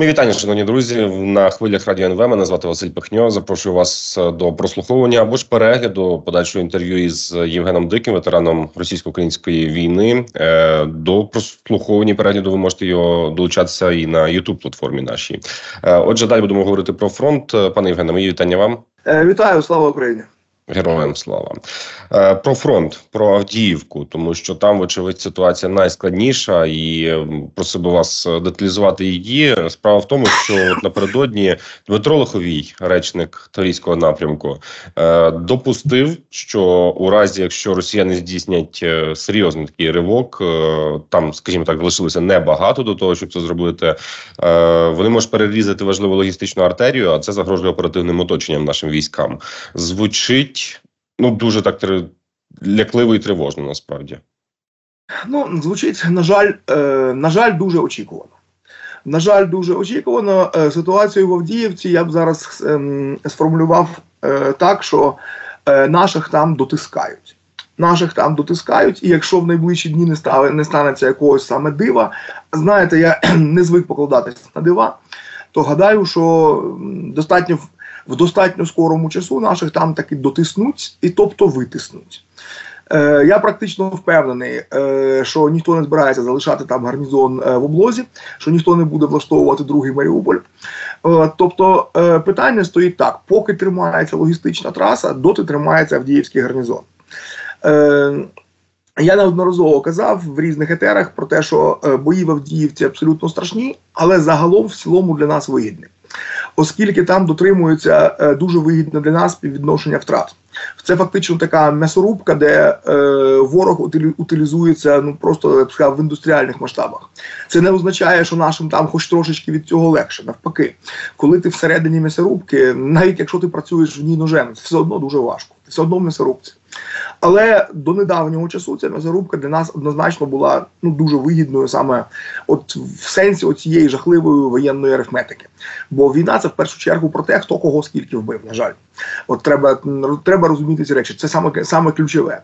Ми вітання, шановні друзі. На хвилях радіо НВ. Мене звати Василь Пихньо. Запрошую вас е, до прослуховування або ж перегляду подальшого інтерв'ю із Євгеном Диким, ветераном російсько-української війни. Е, до прослуховування перегляду ви можете його долучатися і на youtube платформі нашій. Е, отже, далі будемо говорити про фронт. Пане Євгене, мої вітання вам. Вітаю, слава Україні. Героям слава е, про фронт, про Авдіївку, тому що там, вочевидь, ситуація найскладніша, і просив вас деталізувати її. Справа в тому, що напередодні Дмитро Лиховій, речник Торійського напрямку, е, допустив, що у разі, якщо росіяни здійснять е, серйозний такий ривок, там, скажімо так, залишилося небагато до того, щоб це зробити. Вони можуть перерізати важливу логістичну артерію, а це загрожує оперативним оточенням нашим військам. Звучить ну дуже так лякливо і тривожно насправді. Ну, звучить, на жаль, е, на жаль, дуже очікувано. На жаль, дуже очікувано. Е, ситуацію в Авдіївці я б зараз е, сформулював е, так, що е, наших там дотискають. Наших там дотискають, і якщо в найближчі дні не стане, не станеться якогось саме дива, знаєте, я не звик покладатися на дива, то гадаю, що достатньо в достатньо скорому часу наших там таки дотиснуть і тобто витиснуть. Е, Я практично впевнений, е, що ніхто не збирається залишати там гарнізон е, в облозі, що ніхто не буде влаштовувати другий Маріуполь. Е, тобто е, питання стоїть так: поки тримається логістична траса, доти тримається Авдіївський гарнізон. Е, я неодноразово казав в різних етерах про те, що е, бої в Авдіївці абсолютно страшні, але загалом в цілому для нас вигідні оскільки там дотримується е, дуже вигідне для нас співвідношення втрат. Це фактично така м'ясорубка, де е, ворог утилізується ну просто я сказав, в індустріальних масштабах. Це не означає, що нашим там хоч трошечки від цього легше. Навпаки, коли ти всередині м'ясорубки, навіть якщо ти працюєш в ній ножем, це все одно дуже важко. Все одно в м'ясорубці. Але до недавнього часу ця м'ясорубка для нас однозначно була ну дуже вигідною саме от в сенсі цієї жахливої воєнної арифметики. Бо війна це в першу чергу про те, хто кого скільки вбив. На жаль, от треба треба розуміти ці речі. Це саме саме ключове.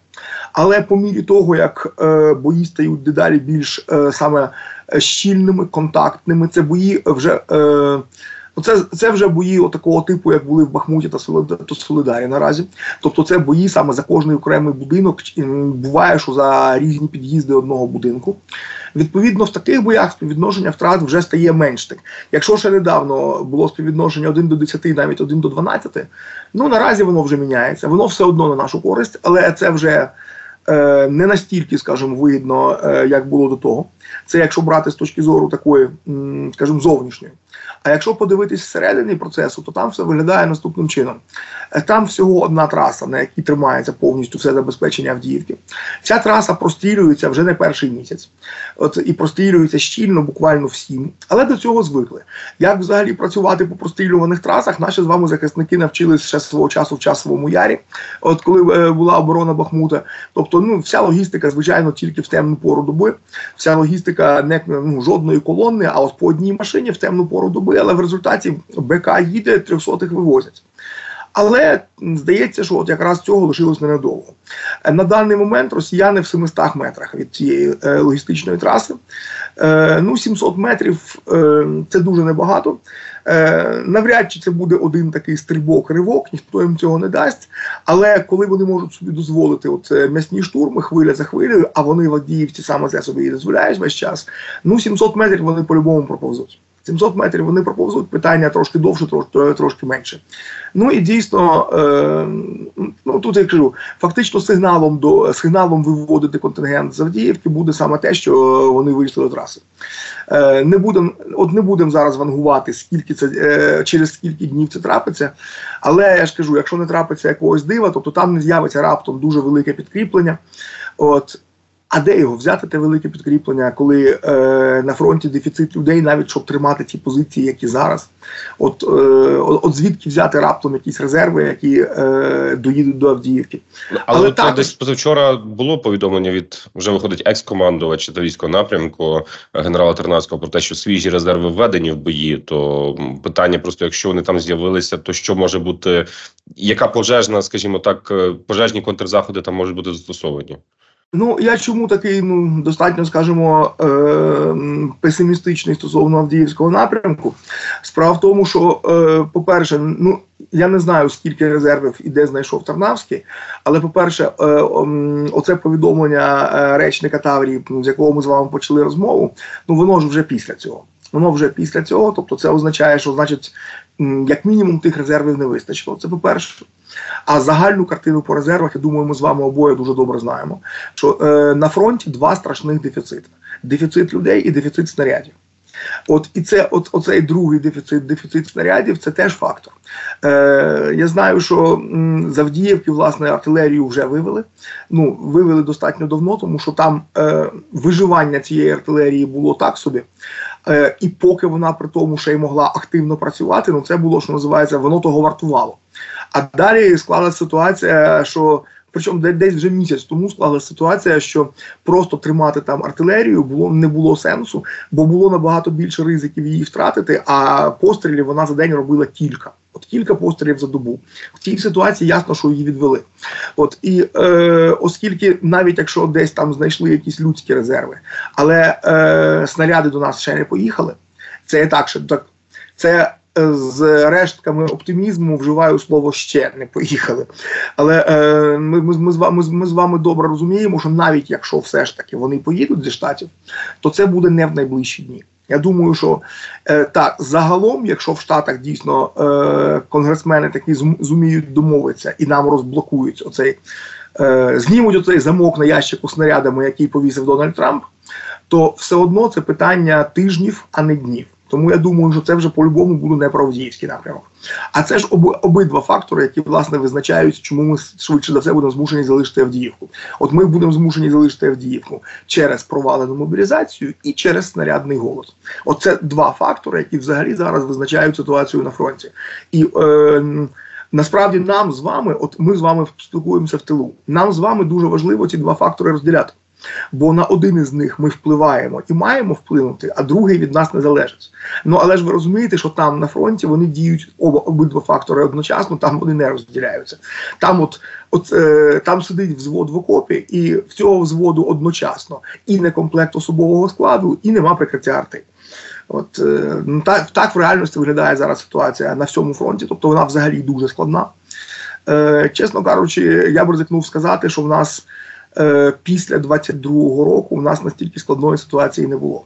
Але по мірі того, як е, бої стають дедалі більш е, саме щільними, контактними, це бої вже. Е, Оце це вже бої такого типу, як були в Бахмуті та Солидарі наразі. Тобто, це бої саме за кожний окремий будинок. Буває, що за різні під'їзди одного будинку. Відповідно, в таких боях співвідношення втрат вже стає менше. Якщо ще недавно було співвідношення 1 до 10, навіть 1 до 12, ну наразі воно вже міняється. Воно все одно на нашу користь, але це вже не настільки, скажімо, вигідно, е, як було до того. Це якщо брати з точки зору такої, скажімо, зовнішньої. А якщо подивитись всередині процесу, то там все виглядає наступним чином. Е, там всього одна траса, на якій тримається повністю все забезпечення Авдіївки. Ця траса прострілюється вже не перший місяць, От і прострілюється щільно, буквально всім. Але до цього звикли. Як взагалі працювати по прострілюваних трасах, наші з вами захисники навчились ще свого часу в часовому ярі, от коли е, була оборона Бахмута. Тобто, ну вся логістика, звичайно, тільки в темну пору доби. Вся логістика не ну, жодної колони, а от по одній машині в темну пору доби але в результаті БК їде, трьохсотих вивозять. Але здається, що от якраз цього лишилось ненадовго. Е, на даний момент росіяни в 700 метрах від цієї е, логістичної траси. Е, ну, 700 метрів е, це дуже небагато. Е, навряд чи це буде один такий стрибок-ривок, ніхто їм цього не дасть. Але коли вони можуть собі дозволити от м'ясні штурми, хвиля за хвилею, а вони в саме це собі і дозволяють весь час, ну 700 метрів вони по-любому проповзуть. 700 метрів вони проповзуть, питання трошки довше, трошки трошки менше. Ну і дійсно, е, ну тут я кажу, фактично сигналом до сигналом виводити контингент з Авдіївки буде саме те, що вони вийшли до траси. Е, Не будемо от не будемо зараз вангувати, скільки це е, через скільки днів це трапиться. Але я ж кажу, якщо не трапиться якогось дива, тобто там не з'явиться раптом дуже велике підкріплення. От а де його взяти те велике підкріплення, коли е, на фронті дефіцит людей, навіть щоб тримати ті позиції, які зараз? От е, от звідки взяти раптом якісь резерви, які е, доїдуть до Авдіївки? Але, Але так, десь позавчора було повідомлення від вже виходить екс-командувача та військового напрямку генерала Тернавського про те, що свіжі резерви введені в бої. То питання просто, якщо вони там з'явилися, то що може бути, яка пожежна, скажімо так, е, пожежні контрзаходи там можуть бути застосовані? Ну, я чому такий ну, достатньо, скажімо, е, песимістичний стосовно Авдіївського напрямку? Справа в тому, що, е, по-перше, ну я не знаю, скільки резервів і де знайшов Тарнавський, але по-перше, е, оце повідомлення е, речника Таврії, з якого ми з вами почали розмову, ну воно ж вже після цього. Воно вже після цього, тобто це означає, що значить, як мінімум тих резервів не вистачило. Це по-перше. А загальну картину по резервах, я думаю, ми з вами обоє дуже добре знаємо. Що е, на фронті два страшних дефіцити: дефіцит людей і дефіцит снарядів. От і це от оцей другий дефіцит, дефіцит снарядів це теж фактор. Е, Я знаю, що Завдіївки, власне, артилерію вже вивели. Ну, вивели достатньо давно, тому що там е, виживання цієї артилерії було так собі. Е, І поки вона при тому ще й могла активно працювати, ну це було, що називається, воно того вартувало. А далі склалася ситуація, що причому десь вже місяць тому склалася ситуація, що просто тримати там артилерію було не було сенсу, бо було набагато більше ризиків її втратити. А пострілів вона за день робила кілька. От кілька пострілів за добу. В цій ситуації ясно, що її відвели. От і е, оскільки навіть якщо десь там знайшли якісь людські резерви, але е, снаряди до нас ще не поїхали. Це так, що так це з рештками оптимізму вживаю слово ще не поїхали. Але е, ми, ми, ми, вами, ми з вами добре розуміємо, що навіть якщо все ж таки вони поїдуть зі штатів, то це буде не в найближчі дні. Я думаю, що е, так загалом, якщо в Штатах дійсно е, конгресмени такі зуміють домовитися і нам розблокують оцей, е, знімуть оцей замок на ящику снарядами, який повісив Дональд Трамп, то все одно це питання тижнів, а не днів. Тому я думаю, що це вже по-любому буде не правдіївський напрямок. А це ж оби, обидва фактори, які власне визначають, чому ми швидше за все будемо змушені залишити Авдіївку. От ми будемо змушені залишити Авдіївку через провалену мобілізацію і через снарядний голос. Оце два фактори, які взагалі зараз визначають ситуацію на фронті. І е, насправді нам з вами, от ми з вами спілкуємося в тилу. Нам з вами дуже важливо ці два фактори розділяти. Бо на один із них ми впливаємо і маємо вплинути, а другий від нас не залежить. Ну але ж ви розумієте, що там на фронті вони діють оба обидва фактори одночасно, там вони не розділяються. Там, от от е, там сидить взвод в окопі, і в цього взводу одночасно і не комплект особового складу, і нема прикриття арти. От е, ну, так, так в реальності виглядає зараз ситуація на всьому фронті, тобто вона взагалі дуже складна. Е, Чесно кажучи, я б ризикнув сказати, що в нас. Е, після 22-го року у нас настільки складної ситуації не було.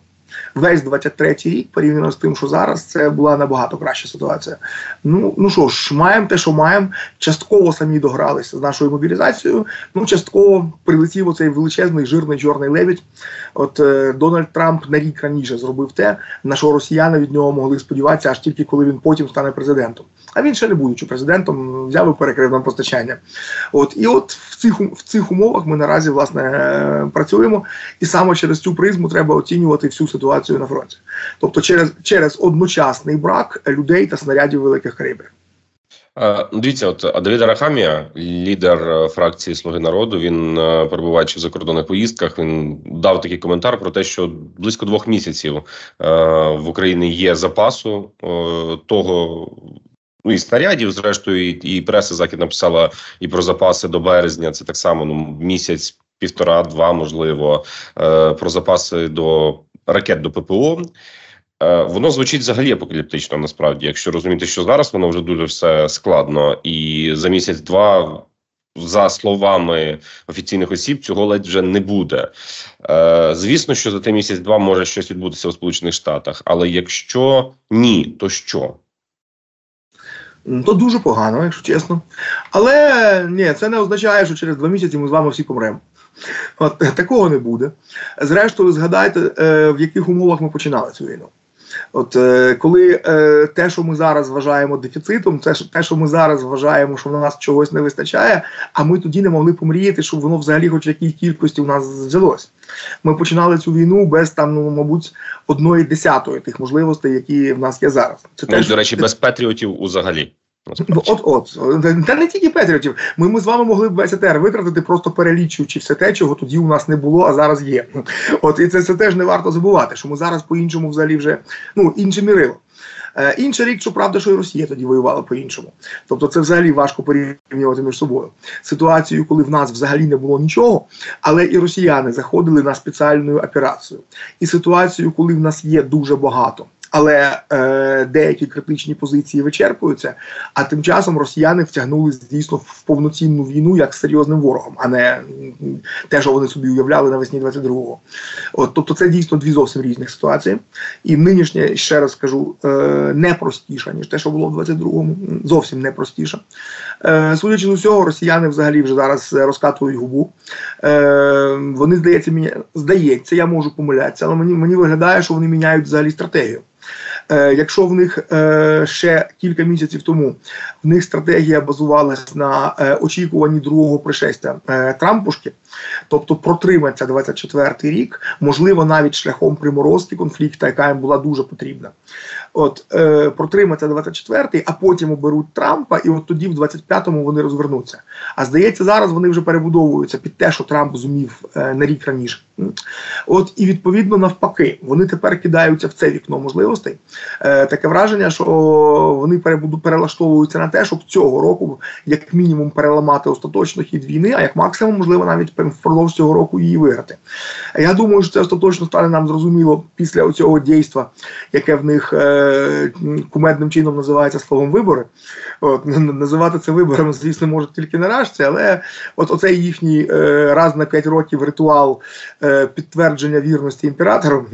Весь 23-й рік, порівняно з тим, що зараз, це була набагато краща ситуація. Ну ну що ж, маємо те, що маємо. Частково самі догралися з нашою мобілізацією. Ну, частково прилетів оцей величезний жирний чорний лебідь. От е, Дональд Трамп на рік раніше зробив те, на що росіяни від нього могли сподіватися, аж тільки коли він потім стане президентом. А він ще не будучи президентом, взяв і перекрив нам постачання. От і от в цих в цих умовах ми наразі власне е, працюємо, і саме через цю призму треба оцінювати всю ситуацію на фронті, тобто через через одночасний брак людей та снарядів великих калібрів. Дивіться, от Давід Арахамія, лідер е, фракції Слуги народу, він е, перебуваючи в закордонних поїздках, він дав такий коментар про те, що близько двох місяців в Україні є запасу того і снарядів, зрештою, і, і преса захід написала і про запаси до березня. Це так само ну місяць, півтора-два, можливо, е, про запаси до ракет до ППО. Е, Воно звучить взагалі апокаліптично, насправді, якщо розуміти, що зараз воно вже дуже все складно, і за місяць-два. За словами офіційних осіб, цього ледь вже не буде. Е, Звісно, що за той місяць-два може щось відбутися у Сполучених Штатах, але якщо ні, то що? То дуже погано, якщо чесно. Але ні, це не означає, що через два місяці ми з вами всі помремо. От такого не буде. Зрештою, згадайте, е, в яких умовах ми починали цю війну. От е, коли е, те, що ми зараз вважаємо дефіцитом, це те, що ми зараз вважаємо, що в нас чогось не вистачає, а ми тоді не могли помріяти, щоб воно взагалі, хоч якій кількості у нас взялось. Ми починали цю війну без там, ну мабуть, одної десятої тих можливостей, які в нас є зараз. Це ну, теж, до речі, без патріотів взагалі. От, от та не тільки Петріотів. Ми ми з вами могли б весь ЕТР витратити, просто перелічуючи все те, чого тоді у нас не було, а зараз є. От і це це теж не варто забувати, що ми зараз по-іншому взагалі вже ну інше мірило. Е, Інший рік, що правда, що і Росія тоді воювала по-іншому. Тобто, це взагалі важко порівнювати між собою. Ситуацію, коли в нас взагалі не було нічого, але і росіяни заходили на спеціальну операцію. І ситуацію, коли в нас є дуже багато але е, деякі критичні позиції вичерпуються. А тим часом росіяни втягнули дійсно в повноцінну війну як серйозним ворогом, а не те, що вони собі уявляли навесні 22-го. От тобто, це дійсно дві зовсім різних ситуації. І нинішнє ще раз скажу е, не простіше, ніж те, що було в 22-му, зовсім не простіше. Е, Судячи з усього, росіяни взагалі вже зараз розкатують губу. Е, Вони здається, мені здається, я можу помилятися, але мені мені виглядає, що вони міняють взагалі стратегію. Е, якщо в них е, ще кілька місяців тому в них стратегія базувалася на е, очікуванні другого пришестя Трампушки, тобто протриматься 24-й рік, можливо, навіть шляхом приморозки конфлікту, яка їм була дуже потрібна. От протриматься 24-й, а потім оберуть Трампа, і от тоді, в 25-му, вони розвернуться. А здається, зараз вони вже перебудовуються під те, що Трамп зумів на рік раніше. От і відповідно навпаки, вони тепер кидаються в це вікно можливостей. Е, Таке враження, що вони перелаштовуються на те, щоб цього року, як мінімум, переламати остаточно хід війни, а як максимум, можливо, навіть впродовж цього року її виграти. Я думаю, що це остаточно стане нам зрозуміло після цього дійства, яке в них е, кумедним чином називається словом вибори. От, Називати це виборами, звісно, можуть тільки наражці, але от оцей їхній е, раз на 5 років ритуал е, підтвердження вірності імператору.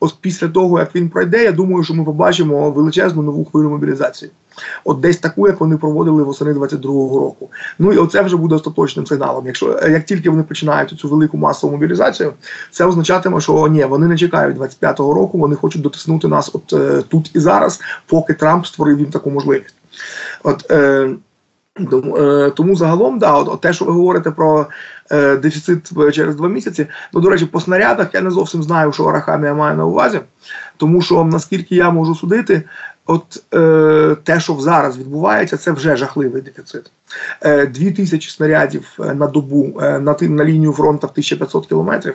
От після того, як він пройде, я думаю, що ми побачимо величезну нову хвилю мобілізації. От десь таку, як вони проводили восени 22-го року. Ну і оце вже буде остаточним сигналом. Якщо е, як тільки вони починають цю велику масову мобілізацію, це означатиме, що ні, вони не чекають 25-го року, вони хочуть дотиснути нас от е, тут і зараз, поки Трамп створив їм таку можливість. От е, тому, е, тому загалом, да, от, от те, що ви говорите про е, дефіцит через два місяці. Ну, до речі, по снарядах я не зовсім знаю, що Арахамія має на увазі, тому що наскільки я можу судити, От е, те, що зараз відбувається, це вже жахливий дефіцит. Е, Дві тисячі снарядів е, на добу е, на на лінію фронту в 1500 кілометрів.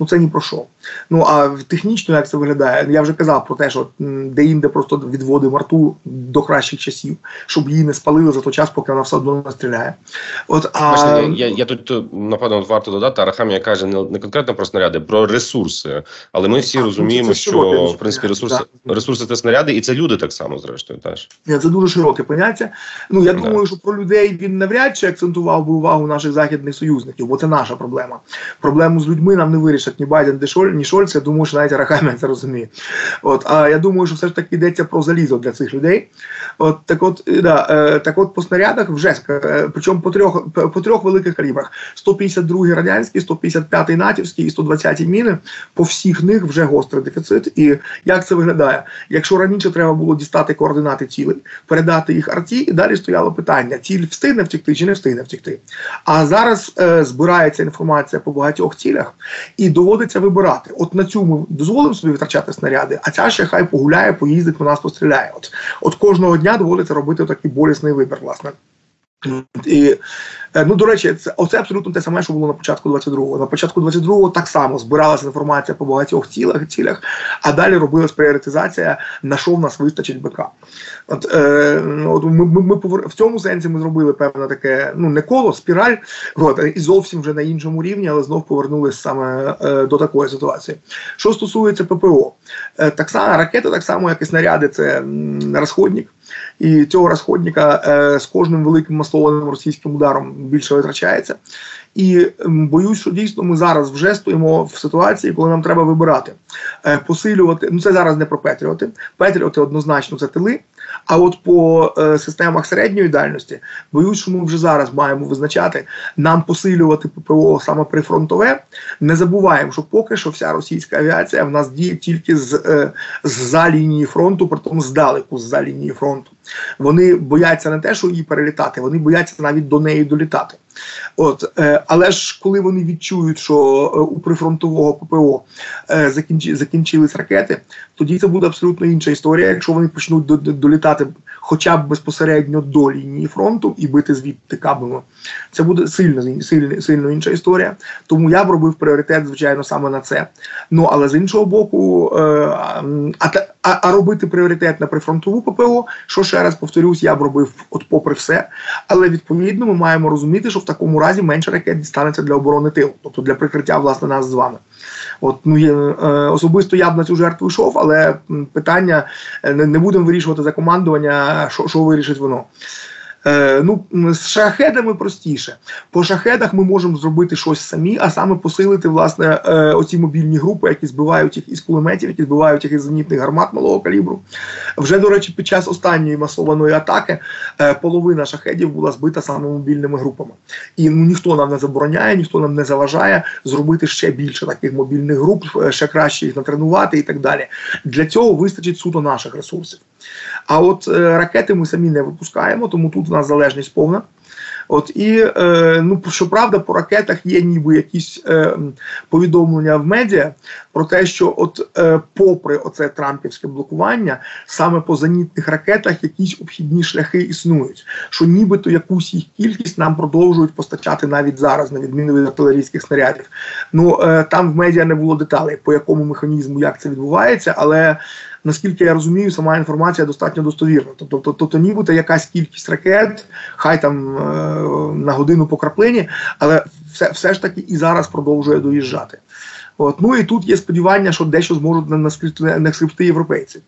Ну це ні про що. Ну а технічно як це виглядає? Я вже казав про те, що де-інде просто відводимо арту до кращих часів, щоб її не спалили за той час, поки вона все одно не стріляє. От а я я тут напевно варто додати. Арахамія каже не, не конкретно про снаряди, про ресурси. Але ми всі а, ну, розуміємо, що в принципі ресурси ресурси це снаряди, і це люди так само, зрештою, теж це дуже широке поняття. Ну я думаю, що про людей він навряд чи акцентував би увагу наших західних союзників, бо це наша проблема. Проблему з людьми нам не вирішать ні Байден, ні Шольц, я думаю, що навіть Арахамія це розуміє. От а я думаю, що все ж таки йдеться про залізо для цих людей. От так, от да, е, так, от по снарядах вже е, причому по трьох по трьох великих калібрах: 152 радянський, 155 натівський і 120 міни. По всіх них вже гострий дефіцит. І як це виглядає? Якщо раніше треба було дістати координати цілей, передати їх арті, і далі стояло питання: ціль встигне втекти чи не встигне втекти. А зараз е, збирається інформація по багатьох цілях і доводиться вибирати. От на цю ми дозволимо собі витрачати снаряди, а ця ще хай погуляє, поїздить, по нас постріляє. От от кожного дня доводиться робити такий болісний вибір, власне. І, е, ну, До речі, це оце абсолютно те саме, що було на початку 22-го. На початку 22-го так само збиралася інформація по багатьох цілях, цілях, а далі робилась пріоритизація, на що в нас вистачить БК. От, е, от Ми ми, ми в цьому сенсі ми зробили певне таке ну не коло, спіраль, от, і зовсім вже на іншому рівні, але знов повернулися саме е, до такої ситуації. Що стосується ППО, е, так само ракети, так само, як і снаряди, це розходник. І цього розходника е, з кожним великим масованим російським ударом більше витрачається. І боюсь, що дійсно ми зараз вже стоїмо в ситуації, коли нам треба вибирати, е, посилювати. Ну це зараз не про Петріоти. Петріоти однозначно це тили. А от по е, системах середньої дальності боюсь, що ми вже зараз маємо визначати нам посилювати ППО саме прифронтове. Не забуваємо, що поки що вся російська авіація в нас діє тільки з е, за лінії фронту, притом здалеку з за лінії фронту. Вони бояться не те, що її перелітати, вони бояться навіть до неї долітати. От, е, Але ж коли вони відчують, що е, у прифронтового ППО е, закінчи, закінчились ракети, тоді це буде абсолютно інша історія. Якщо вони почнуть до, до, долітати хоча б безпосередньо до лінії фронту і бити звідти кабами, це буде сильно сильно, сильно інша історія. Тому я б робив пріоритет, звичайно, саме на це. Ну але з іншого боку, е, а, а а робити пріоритет на прифронтову ППО, що ще раз повторюсь, я б робив от попри все. Але відповідно ми маємо розуміти, що в такому разі менше ракет дістанеться для оборони тилу, тобто для прикриття власне нас з вами. От ну є, е, особисто я б на цю жертву йшов, але питання е, не, не будемо вирішувати за командування, що, що вирішить воно. Е, ну, З шахедами простіше. По шахедах ми можемо зробити щось самі, а саме посилити власне е, оці мобільні групи, які збивають їх із кулеметів, які збивають їх із зенітних гармат малого калібру. Вже, до речі, під час останньої масованої атаки е, половина шахедів була збита саме мобільними групами. І ну, ніхто нам не забороняє, ніхто нам не заважає зробити ще більше таких мобільних груп, ще краще їх натренувати і так далі. Для цього вистачить суто наших ресурсів. А от е, ракети ми самі не випускаємо, тому тут у нас залежність повна. От і е, ну щоправда, по ракетах є ніби якісь е, повідомлення в медіа про те, що от е, попри оце трампівське блокування, саме по зенітних ракетах якісь обхідні шляхи існують, що нібито якусь їх кількість нам продовжують постачати навіть зараз, на відміну від артилерійських снарядів. Ну там в медіа не було деталей, по якому механізму як це відбувається, але наскільки я розумію, сама інформація достатньо достовірна. Тобто, тобто, тобто нібито якась кількість ракет, хай там е, на годину по краплині, але все, все ж таки і зараз продовжує доїжджати. От. Ну і тут є сподівання, що дещо зможуть не скрипти європейці.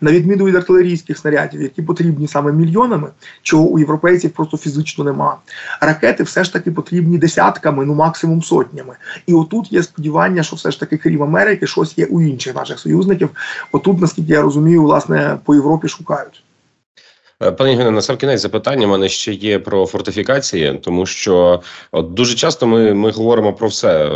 На відміну від артилерійських снарядів, які потрібні саме мільйонами, чого у європейців просто фізично нема. Ракети все ж таки потрібні десятками, ну максимум сотнями. І отут є сподівання, що все ж таки, крім Америки, щось є у інших наших союзників. Отут, наскільки я розумію, власне по Європі шукають. Е, пані Євгене, на сам кінець запитання в мене ще є про фортифікації, тому що от дуже часто ми ми говоримо про все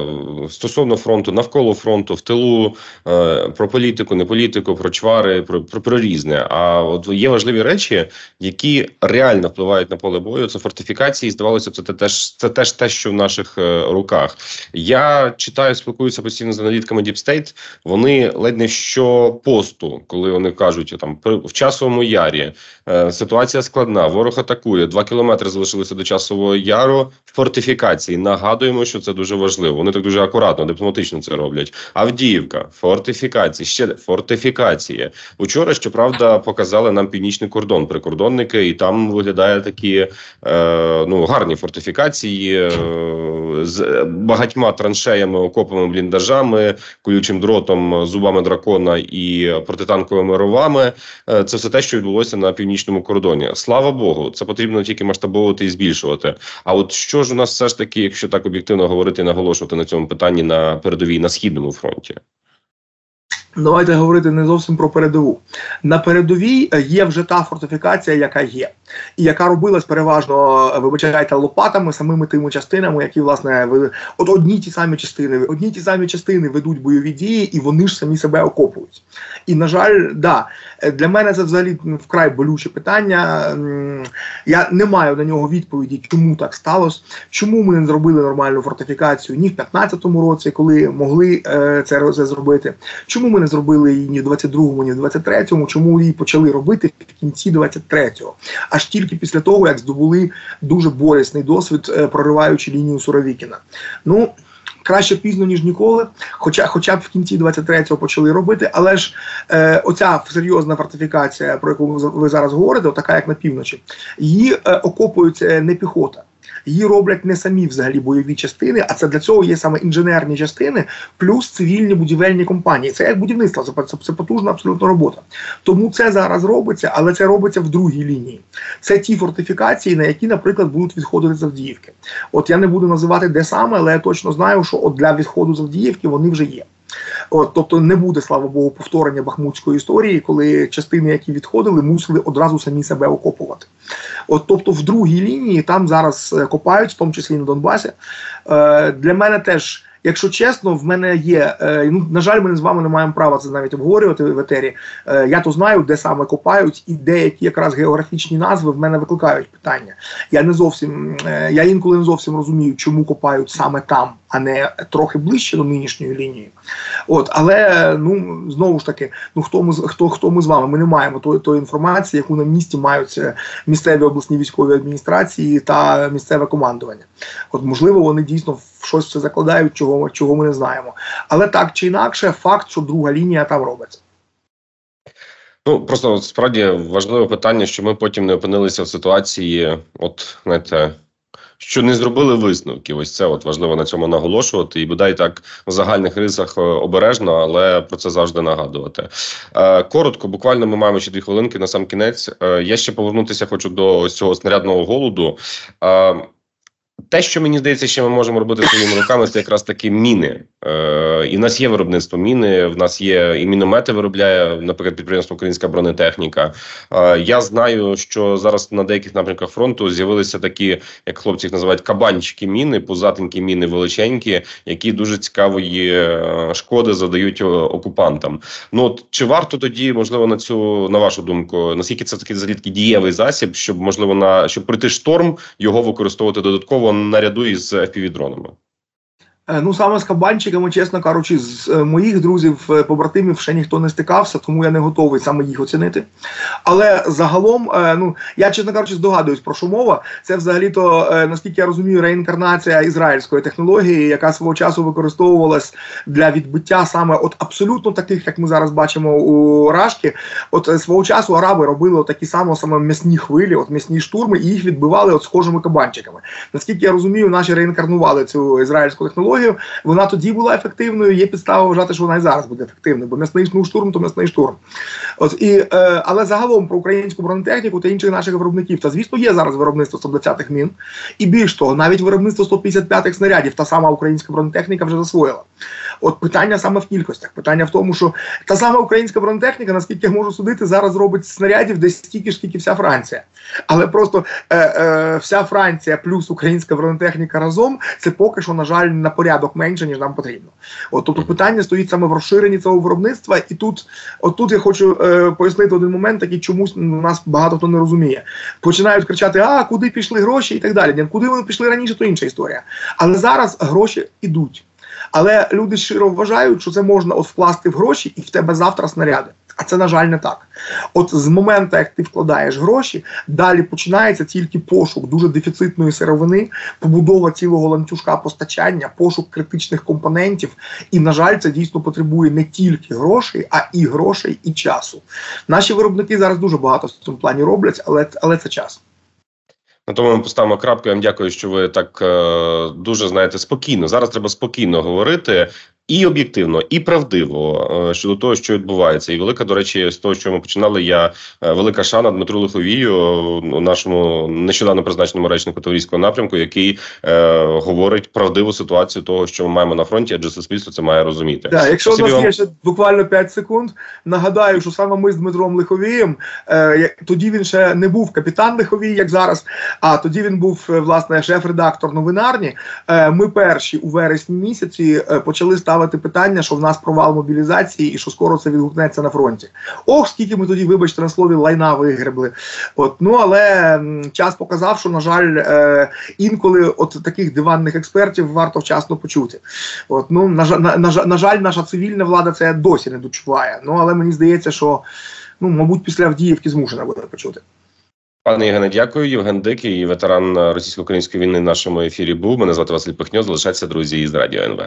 стосовно фронту, навколо фронту, в тилу, е, про політику, не політику, про чвари, про, про про, різне. А от є важливі речі, які реально впливають на поле бою. Це фортифікації. Здавалося, це теж це теж те, що в наших е, руках. Я читаю, спілкуюся постійно з аналітками Deep State, Вони ледь не що посту, коли вони кажуть там в часовому ярі. Ситуація складна. Ворог атакує. Два кілометри залишилися до часового яру фортифікації. Нагадуємо, що це дуже важливо. Вони так дуже акуратно, дипломатично це роблять. Авдіївка, фортифікації, ще фортифікації. Учора щоправда показали нам північний кордон, прикордонники, і там виглядає такі е, ну гарні фортифікації е, з багатьма траншеями, окопами, бліндажами, колючим дротом, зубами дракона і протитанковими ровами. Е, це все те, що відбулося на північному кордоні. Слава Богу, це потрібно тільки масштабовувати і збільшувати. А от що ж у нас все ж таки, якщо так об'єктивно говорити наголошувати на цьому питанні на передовій на східному фронті? Давайте говорити не зовсім про передову. На передовій е, є вже та фортифікація, яка є, і яка робилась переважно, е, вибачайте, лопатами, самими тими частинами, які власне от одні ті самі частини, одні ті самі частини ведуть бойові дії, і вони ж самі себе окопують. І на жаль, да, е, для мене це взагалі вкрай болюче питання. Я не маю на нього відповіді, чому так сталося, чому ми не зробили нормальну фортифікацію ні в 15-му році, коли могли це зробити. Чому ми не зробили її ні в 22-му, ні в 23-му, чому її почали робити в кінці 23-го, аж тільки після того, як здобули дуже болісний досвід, е, прориваючи лінію Суровікіна. Ну краще пізно ніж ніколи, хоча, хоча б в кінці 23-го почали робити, але ж е, оця серйозна фортифікація, про яку ви зараз говорите, така як на півночі, її е, окопується не піхота її роблять не самі взагалі бойові частини, а це для цього є саме інженерні частини, плюс цивільні будівельні компанії. Це як будівництво, це, це, це потужна абсолютно робота. Тому це зараз робиться, але це робиться в другій лінії. Це ті фортифікації, на які, наприклад, будуть відходити з Авдіївки. От я не буду називати де саме, але я точно знаю, що от для відходу з Авдіївки вони вже є. От, Тобто не буде, слава Богу, повторення бахмутської історії, коли частини, які відходили, мусили одразу самі себе окопувати. От, Тобто, в другій лінії там зараз е, копають, в тому числі на Донбасі. Е, Для мене теж. Якщо чесно, в мене є. Е, ну на жаль, ми з вами не маємо права це навіть обговорювати в етері. Е, я то знаю, де саме копають, і деякі якраз географічні назви в мене викликають питання. Я не зовсім я інколи не зовсім розумію, чому копають саме там, а не трохи ближче до нинішньої лінії. От, але ну знову ж таки, ну хто ми хто хто ми з вами? Ми не маємо тої тої інформації, яку на місці мають місцеві обласні військові адміністрації та місцеве командування. От можливо, вони дійсно в щось це закладають, чого чого ми не знаємо. Але так чи інакше, факт, що друга лінія там робиться. Ну просто справді важливе питання, що ми потім не опинилися в ситуації, от знаєте, що не зробили висновків. Ось це от важливо на цьому наголошувати. І бодай так в загальних рисах е, обережно, але про це завжди нагадувати. Е, коротко, буквально ми маємо ще дві хвилинки на сам кінець. Е, я ще повернутися хочу до цього снарядного голоду. Те, що мені здається, що ми можемо робити своїми руками, це якраз таки міни. Е, І в нас є виробництво міни. В нас є і міномети виробляє, наприклад, підприємство Українська бронетехніка. Е, Я знаю, що зараз на деяких напрямках фронту з'явилися такі, як хлопці їх називають кабанчики міни, пузатенькі міни величенькі, які дуже цікавої е, шкоди задають окупантам. Ну от чи варто тоді, можливо, на цю на вашу думку, наскільки це такий залітки дієвий засіб, щоб можливо на щоб пройти шторм його використовувати додатково? Наряду із FPV-дронами? Е, ну саме з кабанчиками, чесно кажучи, з е, моїх друзів, е, побратимів ще ніхто не стикався, тому я не готовий саме їх оцінити. Але загалом, ну я чесно кажучи, здогадуюсь про що мова. Це взагалі-то, наскільки я розумію, реінкарнація ізраїльської технології, яка свого часу використовувалась для відбиття саме от абсолютно таких, як ми зараз бачимо у Рашки. От свого часу араби робили такі самі саме м'ясні хвилі, от м'ясні штурми, і їх відбивали от схожими кабанчиками. Наскільки я розумію, наші реінкарнували цю ізраїльську технологію технологію, вона тоді була ефективною. Є підстава вважати, що вона і зараз буде ефективною, бо м'ясний штурм, то м'ясний штурм. От і е, але загалом про українську бронетехніку та інших наших виробників, та звісно, є зараз виробництво 120-х мін, і більш того, навіть виробництво 155-х снарядів, та сама українська бронетехніка вже засвоїла. От питання саме в кількостях. Питання в тому, що та сама українська бронетехніка, наскільки я можу судити, зараз робить снарядів десь стільки ж, скільки вся Франція. Але просто е, е, вся Франція плюс українська бронетехніка разом це поки що, на жаль, на порядок менше, ніж нам потрібно. От тобто питання стоїть саме в розширенні цього виробництва, і тут, от тут я хочу е, пояснити один момент, який чомусь нас багато хто не розуміє. Починають кричати: А куди пішли гроші і так далі. Куди вони пішли раніше, то інша історія. Але зараз гроші йдуть. Але люди щиро вважають, що це можна от вкласти в гроші, і в тебе завтра снаряди. Це, на жаль, не так. От з моменту, як ти вкладаєш гроші, далі починається тільки пошук дуже дефіцитної сировини, побудова цілого ланцюжка постачання, пошук критичних компонентів. І, на жаль, це дійсно потребує не тільки грошей, а і грошей, і часу. Наші виробники зараз дуже багато в цьому плані роблять, але, але це час. На тому ми поставимо крапку. Я вам дякую, що ви так е, дуже знаєте спокійно. Зараз треба спокійно говорити і об'єктивно, і правдиво е, щодо того, що відбувається, і велика до речі, з того, що ми починали, я е, велика шана Дмитру Лиховію, нашому нещодавно призначеному речнику Таврійського напрямку, який е, говорить правдиву ситуацію того, що ми маємо на фронті, адже суспільство це має розуміти. Так, Якщо у нас вам... є ще буквально 5 секунд, нагадаю, що саме ми з Дмитром Лиховієм, е, тоді він ще не був капітан Лиховій, як зараз. А тоді він був власне шеф-редактор новинарні. Е, ми перші у вересні місяці почали ставити ставити питання, що в нас провал мобілізації і що скоро це відгукнеться на фронті. Ох, скільки ми тоді, вибачте, на слові лайна вигребли. От ну але час показав, що на жаль, е, інколи от таких диванних експертів варто вчасно почути. От ну на, на, на, на жаль, наша цивільна влада це досі не дочуває. Ну але мені здається, що ну мабуть після Авдіївки змушена буде почути. Пане Євгене, дякую. Євген Дикий, ветеран російсько-української війни в нашому ефірі. Був мене звати Василь Пихньо. Залишайтеся друзі із радіо НВ.